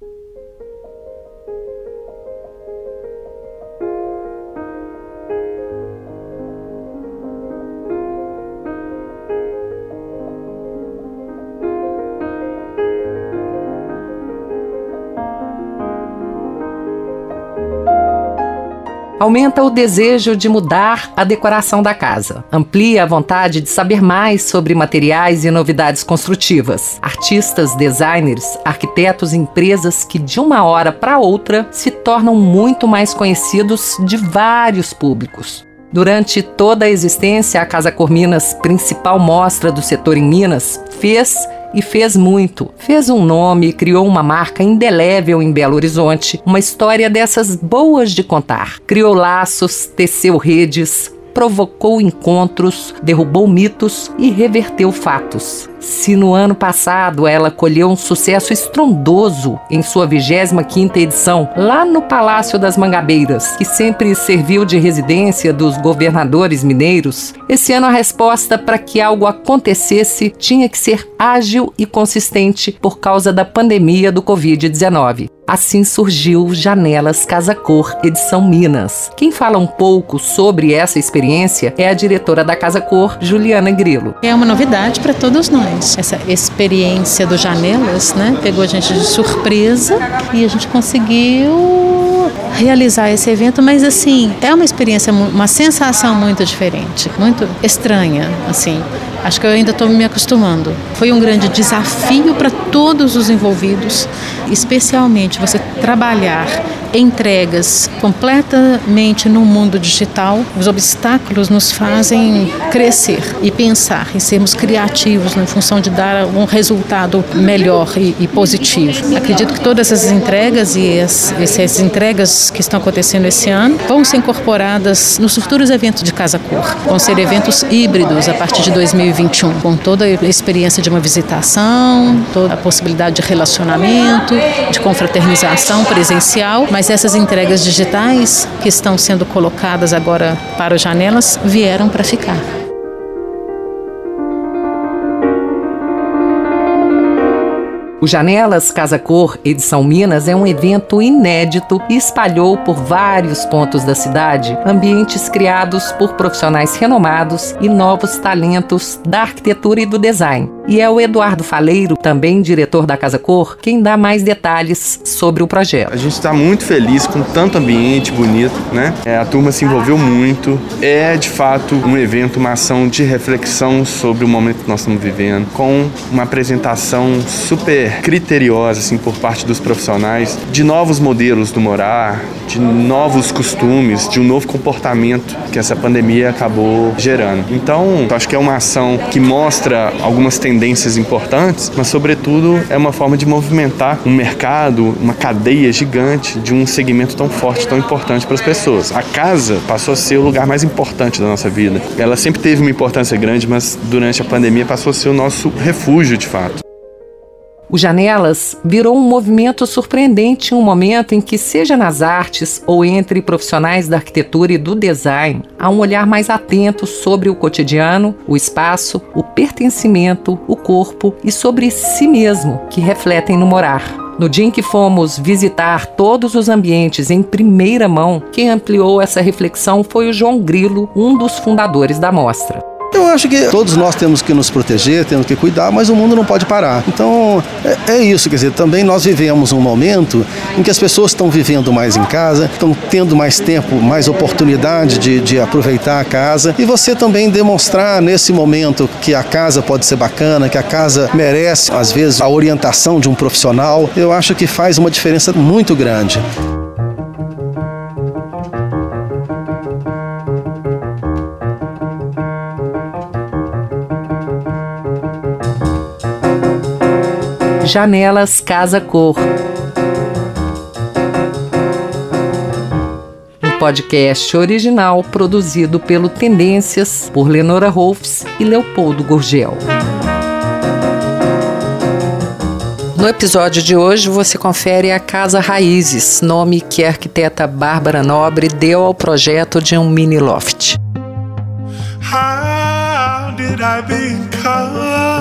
thank you Aumenta o desejo de mudar a decoração da casa. Amplia a vontade de saber mais sobre materiais e novidades construtivas. Artistas, designers, arquitetos e empresas que de uma hora para outra se tornam muito mais conhecidos de vários públicos. Durante toda a existência, a Casa Cor Minas, principal mostra do setor em Minas, fez e fez muito. Fez um nome, criou uma marca indelével em Belo Horizonte, uma história dessas boas de contar. Criou laços, teceu redes, provocou encontros, derrubou mitos e reverteu fatos. Se no ano passado ela colheu um sucesso estrondoso em sua 25ª edição, lá no Palácio das Mangabeiras, que sempre serviu de residência dos governadores mineiros, esse ano a resposta para que algo acontecesse tinha que ser ágil e consistente por causa da pandemia do Covid-19. Assim surgiu Janelas Casa Cor, edição Minas. Quem fala um pouco sobre essa experiência é a diretora da Casa Cor, Juliana Grilo. É uma novidade para todos nós. Essa experiência do Janelas, né, pegou a gente de surpresa e a gente conseguiu realizar esse evento, mas assim, é uma experiência, uma sensação muito diferente, muito estranha, assim. Acho que eu ainda estou me acostumando. Foi um grande desafio para todos os envolvidos, especialmente você trabalhar entregas completamente no mundo digital. Os obstáculos nos fazem crescer e pensar e sermos criativos na função de dar um resultado melhor e, e positivo. Acredito que todas essas entregas e as, essas entregas que estão acontecendo esse ano vão ser incorporadas nos futuros eventos de Casa Cor. Vão ser eventos híbridos a partir de 2021, com toda a experiência de uma visitação, toda a possibilidade de relacionamento, de confraternização presencial, mas essas entregas digitais que estão sendo colocadas agora para janelas vieram para ficar. O Janelas Casa Cor Edição Minas é um evento inédito e espalhou por vários pontos da cidade ambientes criados por profissionais renomados e novos talentos da arquitetura e do design. E é o Eduardo Faleiro, também diretor da Casa Cor, quem dá mais detalhes sobre o projeto. A gente está muito feliz com tanto ambiente bonito, né? É, a turma se envolveu muito. É de fato um evento, uma ação de reflexão sobre o momento que nós estamos vivendo, com uma apresentação super criteriosa assim por parte dos profissionais de novos modelos do morar, de novos costumes, de um novo comportamento que essa pandemia acabou gerando. Então, acho que é uma ação que mostra algumas tendências importantes, mas sobretudo é uma forma de movimentar um mercado, uma cadeia gigante de um segmento tão forte, tão importante para as pessoas. A casa passou a ser o lugar mais importante da nossa vida. Ela sempre teve uma importância grande, mas durante a pandemia passou a ser o nosso refúgio de fato. O Janelas virou um movimento surpreendente em um momento em que, seja nas artes ou entre profissionais da arquitetura e do design, há um olhar mais atento sobre o cotidiano, o espaço, o pertencimento, o corpo e sobre si mesmo, que refletem no morar. No dia em que fomos visitar todos os ambientes em primeira mão, quem ampliou essa reflexão foi o João Grilo, um dos fundadores da mostra. Eu acho que todos nós temos que nos proteger, temos que cuidar, mas o mundo não pode parar. Então é, é, isso, quer dizer, também nós vivemos um momento em que as pessoas estão vivendo mais em casa, estão tendo mais tempo, mais oportunidade de, de aproveitar a casa e você também demonstrar nesse momento que a casa pode ser bacana, que a casa merece, às vezes, a orientação de um profissional, eu acho que faz uma diferença muito grande. Janelas Casa Cor. Um podcast original produzido pelo Tendências por Lenora Rolfs e Leopoldo Gurgel. No episódio de hoje você confere a Casa Raízes, nome que a arquiteta Bárbara Nobre deu ao projeto de um mini loft. How did I become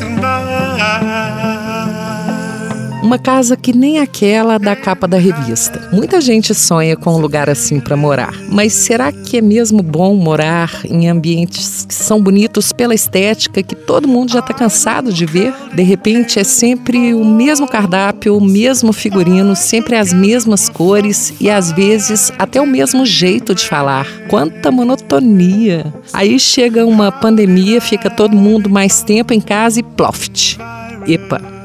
passing by. Uma casa que nem aquela da capa da revista. Muita gente sonha com um lugar assim para morar, mas será que é mesmo bom morar em ambientes que são bonitos pela estética que todo mundo já está cansado de ver? De repente é sempre o mesmo cardápio, o mesmo figurino, sempre as mesmas cores e às vezes até o mesmo jeito de falar. Quanta monotonia! Aí chega uma pandemia, fica todo mundo mais tempo em casa e ploft. Epa!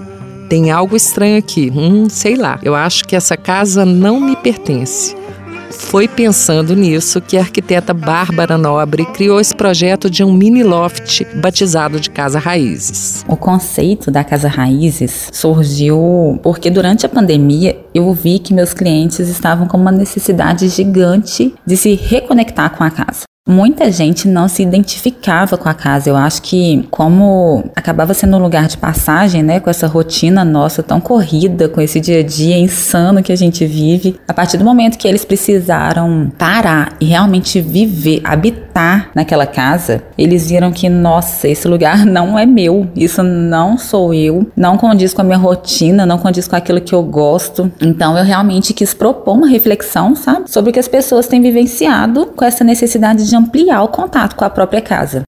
Tem algo estranho aqui. Hum, sei lá. Eu acho que essa casa não me pertence. Foi pensando nisso que a arquiteta Bárbara Nobre criou esse projeto de um mini loft batizado de Casa Raízes. O conceito da Casa Raízes surgiu porque durante a pandemia eu vi que meus clientes estavam com uma necessidade gigante de se reconectar com a casa. Muita gente não se identificava com a casa. Eu acho que, como acabava sendo um lugar de passagem, né, com essa rotina nossa tão corrida, com esse dia a dia insano que a gente vive, a partir do momento que eles precisaram parar e realmente viver, habitar naquela casa, eles viram que, nossa, esse lugar não é meu, isso não sou eu, não condiz com a minha rotina, não condiz com aquilo que eu gosto. Então, eu realmente quis propor uma reflexão, sabe, sobre o que as pessoas têm vivenciado com essa necessidade de ampliar o contato com a própria casa.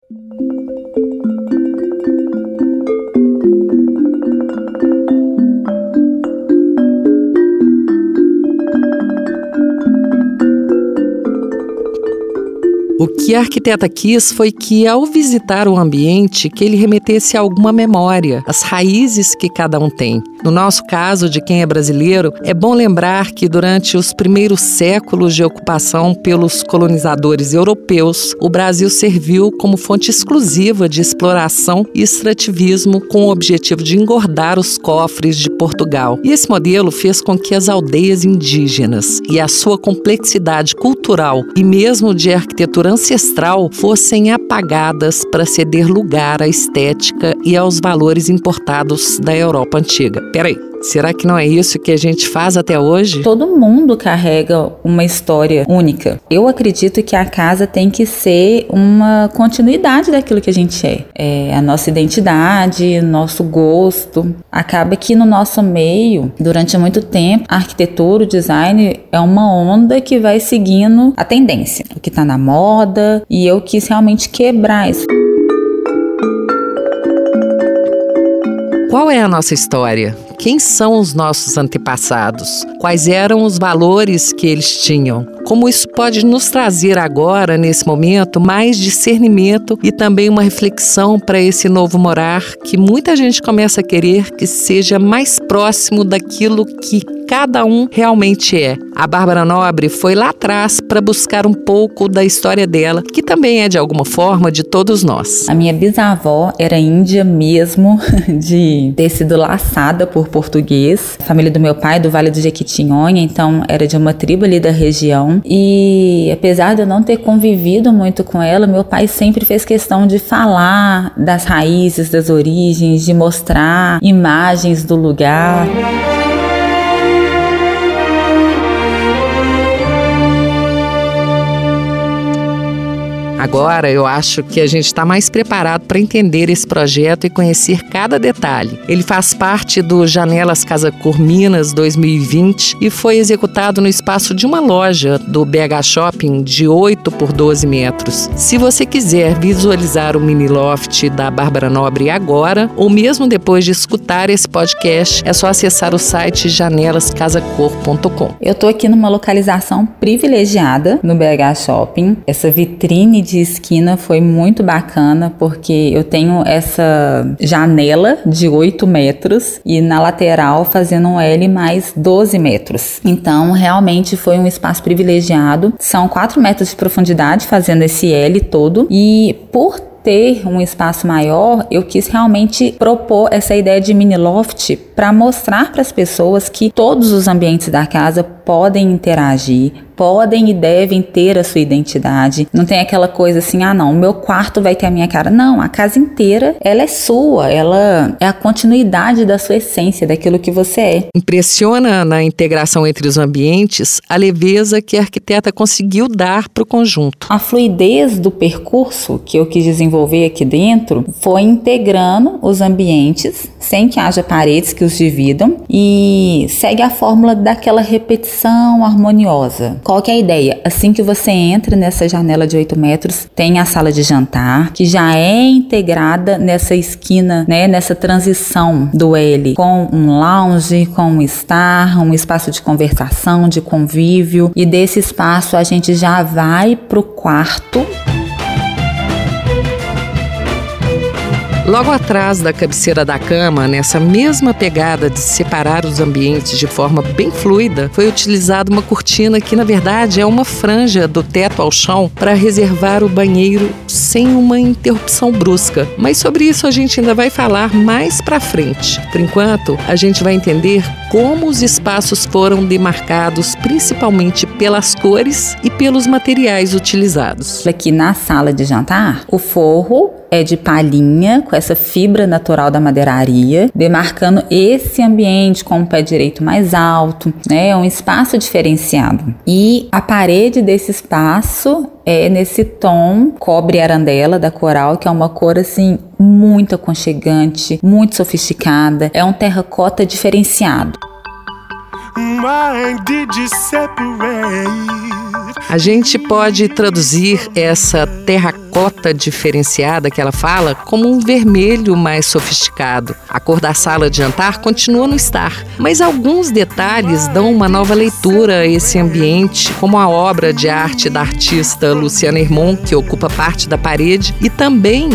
O que a arquiteta quis foi que, ao visitar o ambiente, que ele remetesse a alguma memória, as raízes que cada um tem. No nosso caso, de quem é brasileiro, é bom lembrar que durante os primeiros séculos de ocupação pelos colonizadores europeus, o Brasil serviu como fonte exclusiva de exploração e extrativismo com o objetivo de engordar os cofres de Portugal. E esse modelo fez com que as aldeias indígenas e a sua complexidade cultural e mesmo de arquitetura ancestral fossem apagadas para ceder lugar à estética e aos valores importados da Europa antiga. Peraí. Será que não é isso que a gente faz até hoje? Todo mundo carrega uma história única. Eu acredito que a casa tem que ser uma continuidade daquilo que a gente é. É a nossa identidade, nosso gosto. Acaba que no nosso meio, durante muito tempo, a arquitetura, o design é uma onda que vai seguindo a tendência, o que está na moda, e eu quis realmente quebrar isso. Qual é a nossa história? Quem são os nossos antepassados? Quais eram os valores que eles tinham? Como isso pode nos trazer agora, nesse momento, mais discernimento e também uma reflexão para esse novo morar que muita gente começa a querer que seja mais próximo daquilo que cada um realmente é. A Bárbara Nobre foi lá atrás para buscar um pouco da história dela, que também é de alguma forma de todos nós. A minha bisavó era índia mesmo, de ter sido laçada por português. A família do meu pai do Vale do Jequitinhonha, então era de uma tribo ali da região. E apesar de eu não ter convivido muito com ela, meu pai sempre fez questão de falar das raízes, das origens, de mostrar imagens do lugar. Agora eu acho que a gente está mais preparado para entender esse projeto e conhecer cada detalhe. Ele faz parte do Janelas Casa Cor Minas 2020 e foi executado no espaço de uma loja do BH Shopping de 8 por 12 metros. Se você quiser visualizar o mini loft da Bárbara Nobre agora, ou mesmo depois de escutar esse podcast, é só acessar o site janelascasacor.com. Eu estou aqui numa localização privilegiada no BH Shopping. Essa vitrine de esquina foi muito bacana porque eu tenho essa janela de 8 metros e na lateral fazendo um L mais 12 metros. Então, realmente foi um espaço privilegiado. São 4 metros de profundidade fazendo esse L todo e por ter um espaço maior, eu quis realmente propor essa ideia de mini loft para mostrar para as pessoas que todos os ambientes da casa podem interagir, podem e devem ter a sua identidade. Não tem aquela coisa assim, ah não, o meu quarto vai ter a minha cara. Não, a casa inteira, ela é sua, ela é a continuidade da sua essência, daquilo que você é. Impressiona na integração entre os ambientes a leveza que a arquiteta conseguiu dar para o conjunto. A fluidez do percurso que eu quis desenvolver aqui dentro foi integrando os ambientes sem que haja paredes que os dividam e segue a fórmula daquela repetição harmoniosa. Qual que é a ideia? Assim que você entra nessa janela de 8 metros, tem a sala de jantar, que já é integrada nessa esquina, né, nessa transição do L, com um lounge, com um estar, um espaço de conversação, de convívio, e desse espaço a gente já vai pro quarto Logo atrás da cabeceira da cama, nessa mesma pegada de separar os ambientes de forma bem fluida, foi utilizada uma cortina que, na verdade, é uma franja do teto ao chão para reservar o banheiro sem uma interrupção brusca. Mas sobre isso a gente ainda vai falar mais para frente. Por enquanto, a gente vai entender como os espaços foram demarcados principalmente pelas cores e pelos materiais utilizados. Aqui na sala de jantar, o forro é de palhinha, com essa fibra natural da madeiraria, demarcando esse ambiente com o pé direito mais alto, né? É um espaço diferenciado. E a parede desse espaço é nesse tom cobre arandela da coral, que é uma cor assim muito aconchegante, muito sofisticada. É um terracota diferenciado. Did you separate? A gente pode traduzir essa terracota diferenciada que ela fala como um vermelho mais sofisticado. A cor da sala de jantar continua no estar, mas alguns detalhes dão uma nova leitura a esse ambiente, como a obra de arte da artista Luciana Hermon, que ocupa parte da parede, e também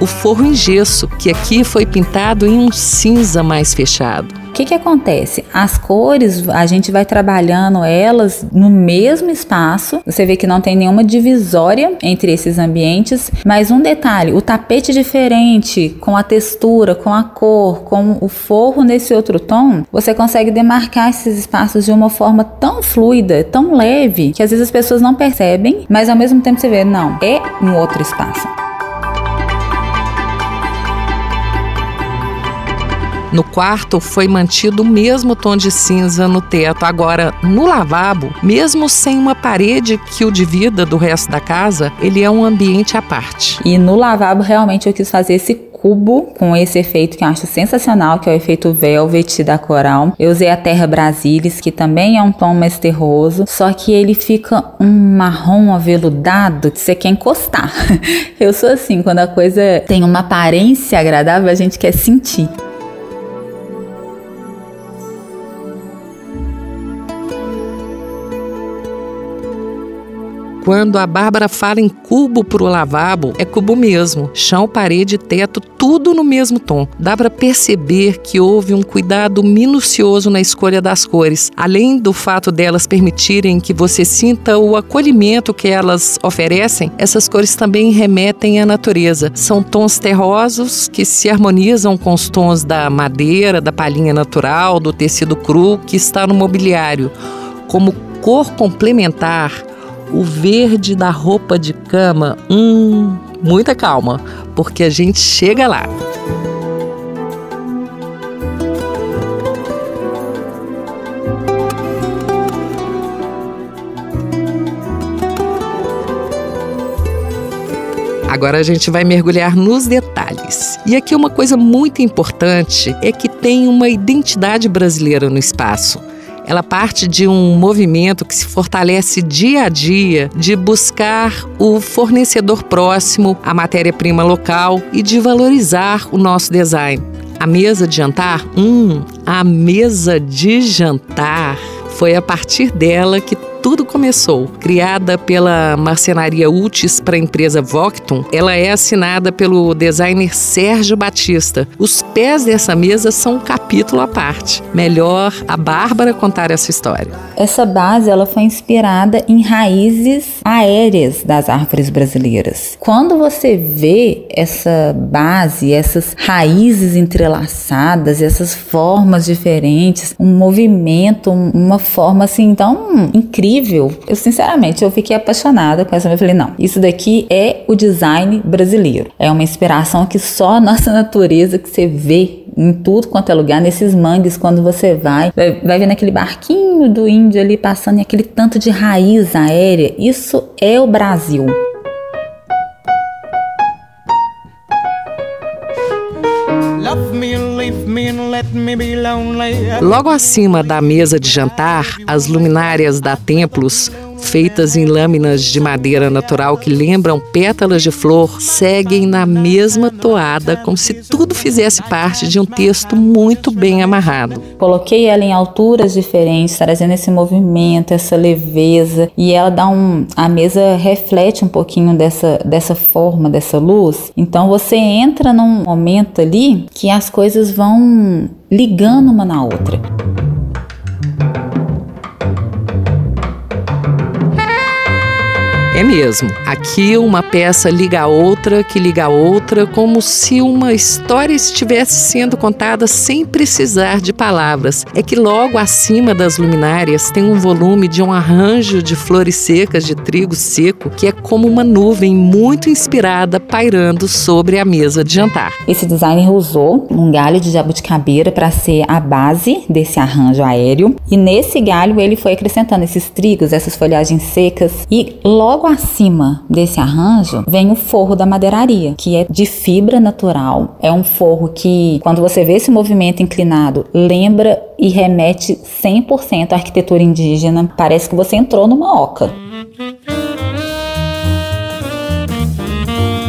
o forro em gesso, que aqui foi pintado em um cinza mais fechado. O que, que acontece? As cores, a gente vai trabalhando elas no mesmo espaço. Você vê que não tem nenhuma divisória entre esses ambientes. Mas um detalhe: o tapete diferente, com a textura, com a cor, com o forro nesse outro tom, você consegue demarcar esses espaços de uma forma tão fluida, tão leve, que às vezes as pessoas não percebem, mas ao mesmo tempo você vê, não, é um outro espaço. No quarto foi mantido o mesmo tom de cinza no teto. Agora, no lavabo, mesmo sem uma parede que o divida do resto da casa, ele é um ambiente à parte. E no lavabo, realmente, eu quis fazer esse cubo com esse efeito que eu acho sensacional, que é o efeito velvet da coral. Eu usei a Terra Brasilis, que também é um tom mais terroso, só que ele fica um marrom aveludado que você quer encostar. eu sou assim, quando a coisa tem uma aparência agradável, a gente quer sentir. Quando a Bárbara fala em cubo pro lavabo, é cubo mesmo. Chão, parede, teto, tudo no mesmo tom. Dá para perceber que houve um cuidado minucioso na escolha das cores, além do fato delas permitirem que você sinta o acolhimento que elas oferecem. Essas cores também remetem à natureza. São tons terrosos que se harmonizam com os tons da madeira, da palhinha natural, do tecido cru que está no mobiliário. Como cor complementar, o verde da roupa de cama, hum, muita calma, porque a gente chega lá. Agora a gente vai mergulhar nos detalhes. E aqui uma coisa muito importante é que tem uma identidade brasileira no espaço. Ela parte de um movimento que se fortalece dia a dia de buscar o fornecedor próximo, a matéria-prima local e de valorizar o nosso design. A mesa de jantar? Hum, a mesa de jantar. Foi a partir dela que tudo começou. Criada pela marcenaria Ultis para a empresa Voctum, ela é assinada pelo designer Sérgio Batista. Os pés dessa mesa são um capítulo à parte. Melhor a Bárbara contar essa história. Essa base ela foi inspirada em raízes aéreas das árvores brasileiras. Quando você vê essa base, essas raízes entrelaçadas, essas formas diferentes, um movimento, uma forma assim tão incrível. Eu sinceramente eu fiquei apaixonada com essa. Eu falei não, isso daqui é o design brasileiro. É uma inspiração que só a nossa natureza que você vê em tudo quanto é lugar, nesses mangues, quando você vai, vai, vai vendo aquele barquinho do índio ali passando e aquele tanto de raiz aérea. Isso é o Brasil. Logo acima da mesa de jantar, as luminárias da Templos feitas em lâminas de madeira natural que lembram pétalas de flor, seguem na mesma toada, como se tudo fizesse parte de um texto muito bem amarrado. Coloquei ela em alturas diferentes, trazendo esse movimento, essa leveza, e ela dá um. A mesa reflete um pouquinho dessa, dessa forma, dessa luz. Então você entra num momento ali que as coisas vão ligando uma na outra. É mesmo. Aqui uma peça liga a outra, que liga a outra, como se uma história estivesse sendo contada sem precisar de palavras. É que logo acima das luminárias tem um volume de um arranjo de flores secas de trigo seco, que é como uma nuvem muito inspirada pairando sobre a mesa de jantar. Esse designer usou um galho de jabuticabeira para ser a base desse arranjo aéreo, e nesse galho ele foi acrescentando esses trigos, essas folhagens secas, e logo acima desse arranjo vem o forro da madeiraria, que é de fibra natural. É um forro que, quando você vê esse movimento inclinado, lembra e remete 100% à arquitetura indígena. Parece que você entrou numa oca.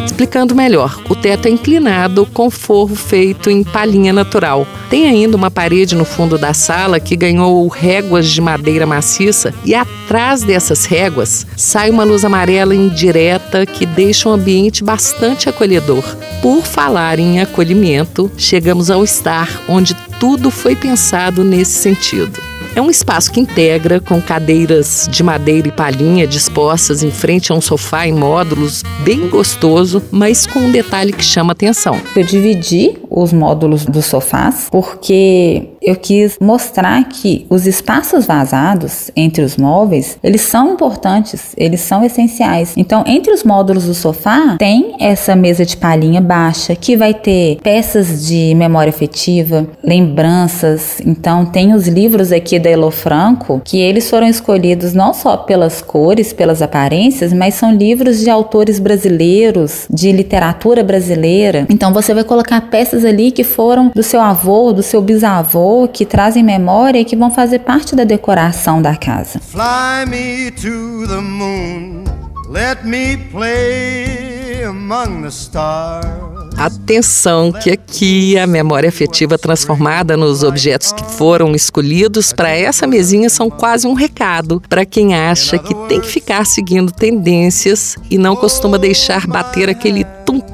Explicando melhor, o teto é inclinado com forro feito em palhinha natural. Tem ainda uma parede no fundo da sala que ganhou réguas de madeira maciça e atrás dessas réguas sai uma luz amarela indireta que deixa o ambiente bastante acolhedor. Por falar em acolhimento, chegamos ao estar onde tudo foi pensado nesse sentido. É um espaço que integra com cadeiras de madeira e palhinha dispostas em frente a um sofá em módulos, bem gostoso, mas com um detalhe que chama atenção. Eu dividi os módulos dos sofás porque eu quis mostrar que os espaços vazados entre os móveis, eles são importantes, eles são essenciais. Então, entre os módulos do sofá, tem essa mesa de palhinha baixa, que vai ter peças de memória afetiva, lembranças. Então, tem os livros aqui da Elo Franco, que eles foram escolhidos não só pelas cores, pelas aparências, mas são livros de autores brasileiros, de literatura brasileira. Então, você vai colocar peças ali que foram do seu avô, do seu bisavô, que trazem memória e que vão fazer parte da decoração da casa. Fly me to the moon, let me play among the stars. Atenção que aqui a memória afetiva transformada nos objetos que foram escolhidos para essa mesinha são quase um recado para quem acha que tem que ficar seguindo tendências e não costuma deixar bater aquele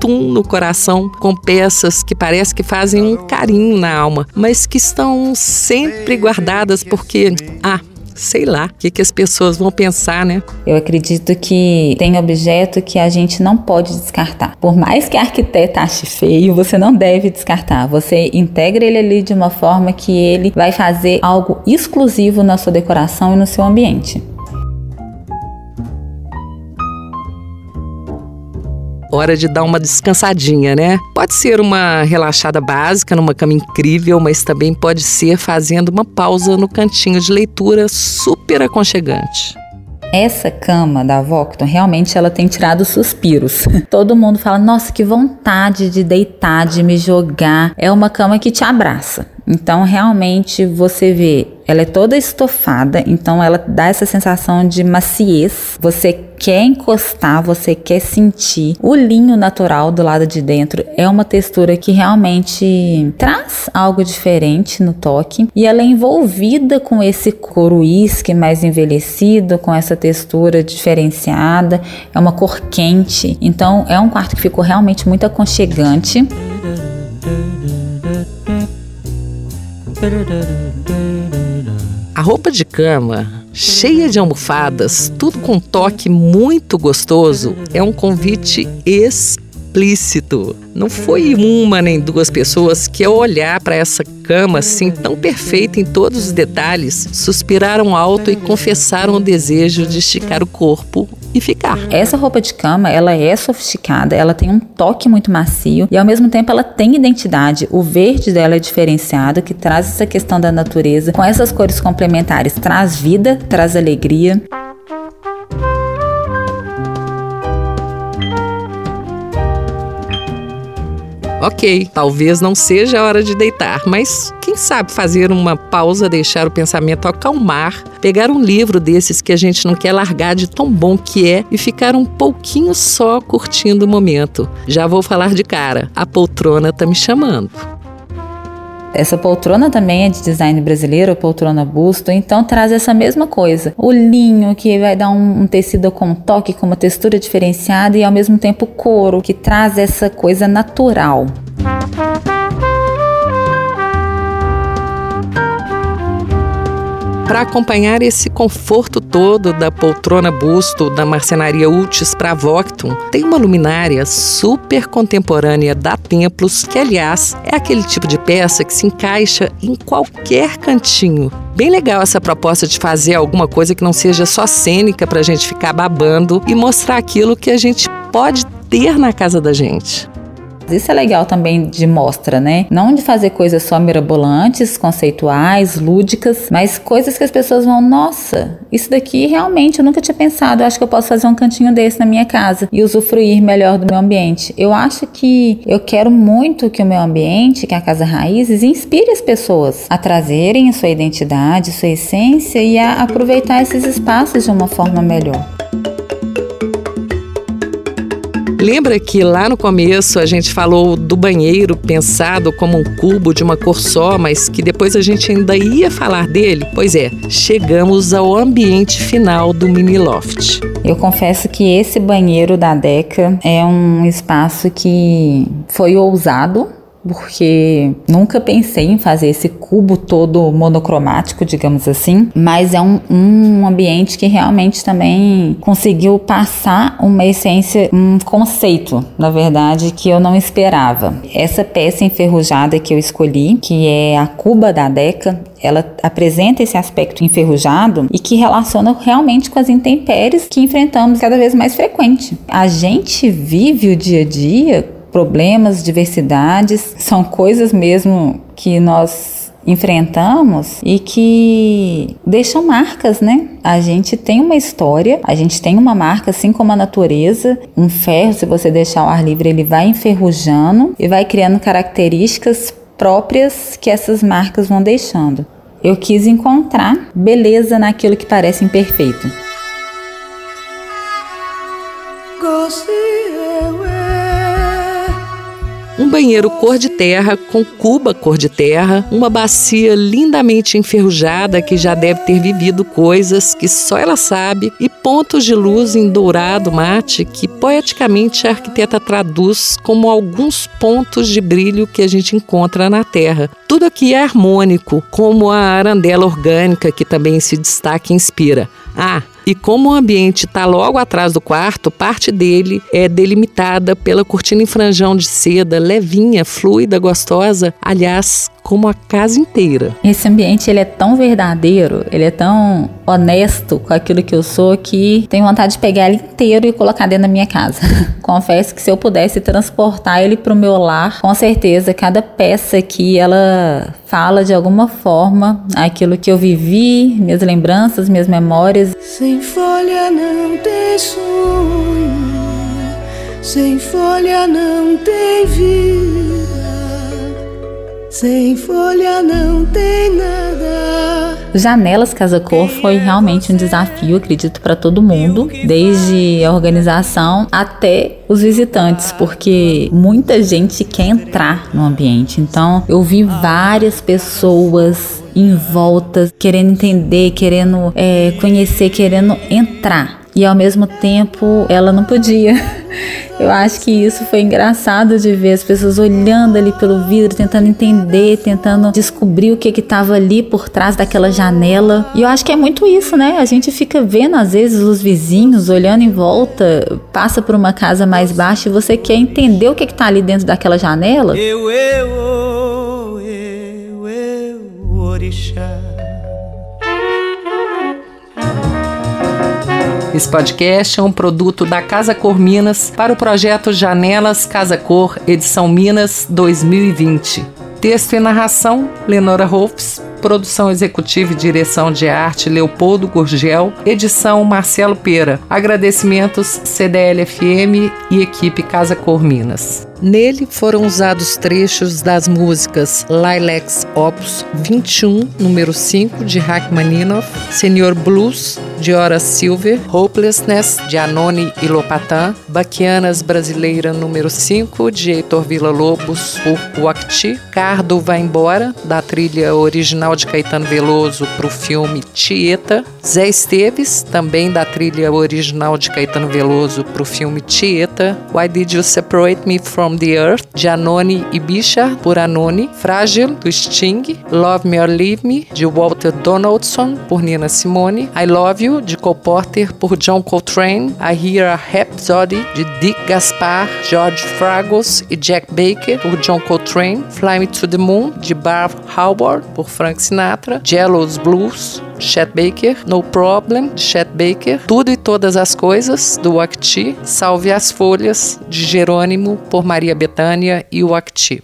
tum-tum no coração com peças que parece que fazem um carinho na alma, mas que estão sempre guardadas porque ah, sei lá, o que, que as pessoas vão pensar, né? Eu acredito que tem objeto que a gente não pode descartar. Por mais que a arquiteta ache feio, você não deve descartar. Você integra ele ali de uma forma que ele vai fazer algo exclusivo na sua decoração e no seu ambiente. Hora de dar uma descansadinha, né? Pode ser uma relaxada básica numa cama incrível, mas também pode ser fazendo uma pausa no cantinho de leitura super aconchegante. Essa cama da Vocton realmente ela tem tirado suspiros. Todo mundo fala: "Nossa, que vontade de deitar, de me jogar". É uma cama que te abraça. Então, realmente, você vê ela é toda estofada, então ela dá essa sensação de maciez. Você quer encostar, você quer sentir. O linho natural do lado de dentro é uma textura que realmente traz algo diferente no toque e ela é envolvida com esse couro uísque mais envelhecido, com essa textura diferenciada. É uma cor quente, então é um quarto que ficou realmente muito aconchegante. A roupa de cama, cheia de almofadas, tudo com toque muito gostoso, é um convite explícito. Não foi uma nem duas pessoas que, ao olhar para essa cama assim tão perfeita em todos os detalhes, suspiraram alto e confessaram o desejo de esticar o corpo e ficar. Essa roupa de cama, ela é sofisticada, ela tem um toque muito macio e ao mesmo tempo ela tem identidade. O verde dela é diferenciado, que traz essa questão da natureza. Com essas cores complementares, traz vida, traz alegria. Ok, talvez não seja a hora de deitar, mas quem sabe fazer uma pausa, deixar o pensamento acalmar, pegar um livro desses que a gente não quer largar de tão bom que é e ficar um pouquinho só curtindo o momento. Já vou falar de cara, a poltrona tá me chamando. Essa poltrona também é de design brasileiro, poltrona busto, então traz essa mesma coisa. O linho que vai dar um, um, tecido com toque, com uma textura diferenciada e ao mesmo tempo couro, que traz essa coisa natural. Para acompanhar esse conforto todo da poltrona busto da marcenaria Ultis para Voctum, tem uma luminária super contemporânea da Templos, que aliás é aquele tipo de peça que se encaixa em qualquer cantinho. Bem legal essa proposta de fazer alguma coisa que não seja só cênica para a gente ficar babando e mostrar aquilo que a gente pode ter na casa da gente. Isso é legal também de mostra, né? Não de fazer coisas só mirabolantes, conceituais, lúdicas, mas coisas que as pessoas vão, nossa, isso daqui realmente eu nunca tinha pensado. Eu acho que eu posso fazer um cantinho desse na minha casa e usufruir melhor do meu ambiente. Eu acho que eu quero muito que o meu ambiente, que a Casa Raízes, inspire as pessoas a trazerem a sua identidade, sua essência e a aproveitar esses espaços de uma forma melhor. Lembra que lá no começo a gente falou do banheiro pensado como um cubo de uma cor só, mas que depois a gente ainda ia falar dele? Pois é, chegamos ao ambiente final do mini loft. Eu confesso que esse banheiro da Deca é um espaço que foi ousado, porque nunca pensei em fazer esse cubo todo monocromático, digamos assim, mas é um, um ambiente que realmente também conseguiu passar uma essência, um conceito, na verdade, que eu não esperava. Essa peça enferrujada que eu escolhi, que é a cuba da Deca, ela apresenta esse aspecto enferrujado e que relaciona realmente com as intempéries que enfrentamos cada vez mais frequente. A gente vive o dia a dia problemas, diversidades, são coisas mesmo que nós enfrentamos e que deixam marcas, né? A gente tem uma história, a gente tem uma marca, assim como a natureza. Um ferro, se você deixar ao ar livre, ele vai enferrujando e vai criando características próprias que essas marcas vão deixando. Eu quis encontrar beleza naquilo que parece imperfeito. Um banheiro cor de terra com cuba cor de terra, uma bacia lindamente enferrujada que já deve ter vivido coisas que só ela sabe e pontos de luz em dourado mate que poeticamente a arquiteta traduz como alguns pontos de brilho que a gente encontra na terra. Tudo aqui é harmônico, como a arandela orgânica que também se destaca e inspira. Ah, e como o ambiente está logo atrás do quarto, parte dele é delimitada pela cortina em franjão de seda, levinha, fluida, gostosa. Aliás, como a casa inteira. Esse ambiente ele é tão verdadeiro, ele é tão honesto com aquilo que eu sou que tenho vontade de pegar ele inteiro e colocar dentro da minha casa. Confesso que se eu pudesse transportar ele para o meu lar, com certeza cada peça aqui ela fala de alguma forma aquilo que eu vivi, minhas lembranças, minhas memórias. Sem folha não tem sonho, sem folha não tem vida. Sem folha não tem nada. Janelas Casa Cor foi realmente um desafio, acredito, para todo mundo, desde a organização até os visitantes, porque muita gente quer entrar no ambiente. Então, eu vi várias pessoas em volta, querendo entender, querendo é, conhecer, querendo entrar. E ao mesmo tempo ela não podia. Eu acho que isso foi engraçado de ver as pessoas olhando ali pelo vidro, tentando entender, tentando descobrir o que estava ali por trás daquela janela. E eu acho que é muito isso, né? A gente fica vendo às vezes os vizinhos olhando em volta, passa por uma casa mais baixa e você quer entender o que está ali dentro daquela janela. Eu, eu, oh, eu, eu, orixá. Esse podcast é um produto da Casa Cor Minas para o projeto Janelas Casa Cor, edição Minas 2020. Texto e narração: Lenora Rolfs. Produção executiva e direção de arte Leopoldo Gurgel. Edição Marcelo Pera. Agradecimentos CDL-FM e equipe Casa Cor Minas. Nele foram usados trechos das músicas Lilacs Opus 21, número 5, de Rachmaninoff, Senhor Blues, de Hora Silver, Hopelessness, de Anoni e Lopatan, Baquianas Brasileira, número 5, de Heitor Villa-Lobos, por Wakti, Cardo Vai Embora, da trilha original de Caetano Veloso para o filme Tieta, Zé Esteves, também da trilha original de Caetano Veloso para o filme Tieta, Why Did You Separate Me From From the Earth, de Anoni e Bicha, por Anoni, Frágil, do Sting, Love Me or Leave Me, de Walter Donaldson, por Nina Simone, I Love You, de Cole Porter, por John Coltrane, I Hear a Rhapsody, de Dick Gaspar, George Fragos e Jack Baker, por John Coltrane, Fly Me to the Moon, de Barb Howard, por Frank Sinatra, Jello's Blues, Chet Baker, No Problem, de Chet Baker, Tudo e Todas as Coisas, do Wakti, Salve as Folhas, de Jerônimo, por Maria Bethânia e o Wakti.